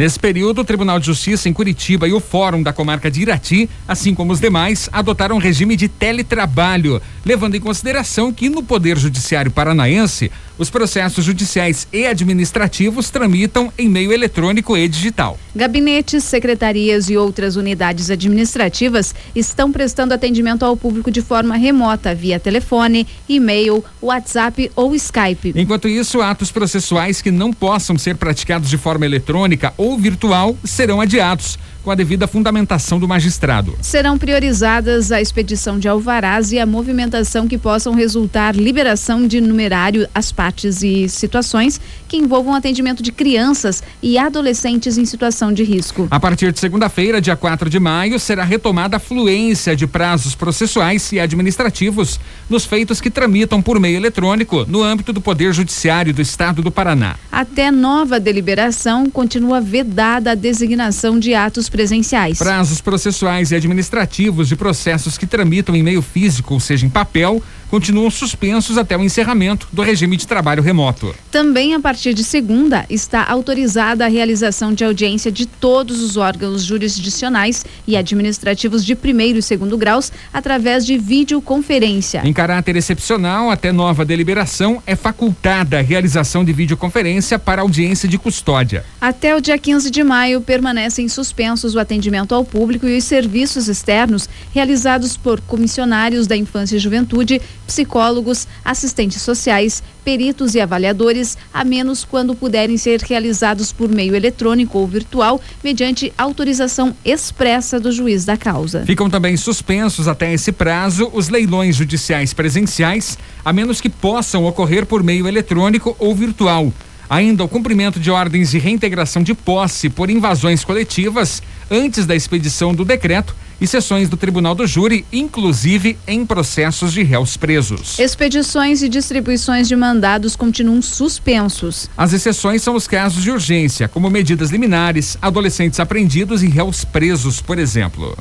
Nesse período, o Tribunal de Justiça em Curitiba e o Fórum da Comarca de Irati, assim como os demais, adotaram um regime de teletrabalho, levando em consideração que no Poder Judiciário Paranaense, os processos judiciais e administrativos tramitam em meio eletrônico e digital. Gabinetes, secretarias e outras unidades administrativas estão prestando atendimento ao público de forma remota, via telefone, e-mail, WhatsApp ou Skype. Enquanto isso, atos processuais que não possam ser praticados de forma eletrônica ou virtual serão adiados com a devida fundamentação do magistrado. Serão priorizadas a expedição de alvarás e a movimentação que possam resultar liberação de numerário às partes e situações que envolvam atendimento de crianças e adolescentes em situação de risco. A partir de segunda-feira, dia 4 de maio, será retomada a fluência de prazos processuais e administrativos nos feitos que tramitam por meio eletrônico no âmbito do Poder Judiciário do Estado do Paraná. Até nova deliberação, continua vedada a designação de atos presenciais. Prazos processuais e administrativos de processos que tramitam em meio físico, ou seja, em papel, continuam suspensos até o encerramento do regime de trabalho remoto. Também a partir de segunda está autorizada a realização de audiência de todos os órgãos jurisdicionais e administrativos de primeiro e segundo graus através de videoconferência. Em caráter excepcional, até nova deliberação, é facultada a realização de videoconferência para audiência de custódia. Até o dia 15 de maio permanecem suspensos o atendimento ao público e os serviços externos realizados por comissionários da infância e juventude psicólogos, assistentes sociais, peritos e avaliadores, a menos quando puderem ser realizados por meio eletrônico ou virtual, mediante autorização expressa do juiz da causa. Ficam também suspensos até esse prazo os leilões judiciais presenciais, a menos que possam ocorrer por meio eletrônico ou virtual. Ainda o cumprimento de ordens de reintegração de posse por invasões coletivas antes da expedição do decreto e sessões do Tribunal do Júri, inclusive em processos de réus presos. Expedições e distribuições de mandados continuam suspensos. As exceções são os casos de urgência, como medidas liminares, adolescentes apreendidos e réus presos, por exemplo.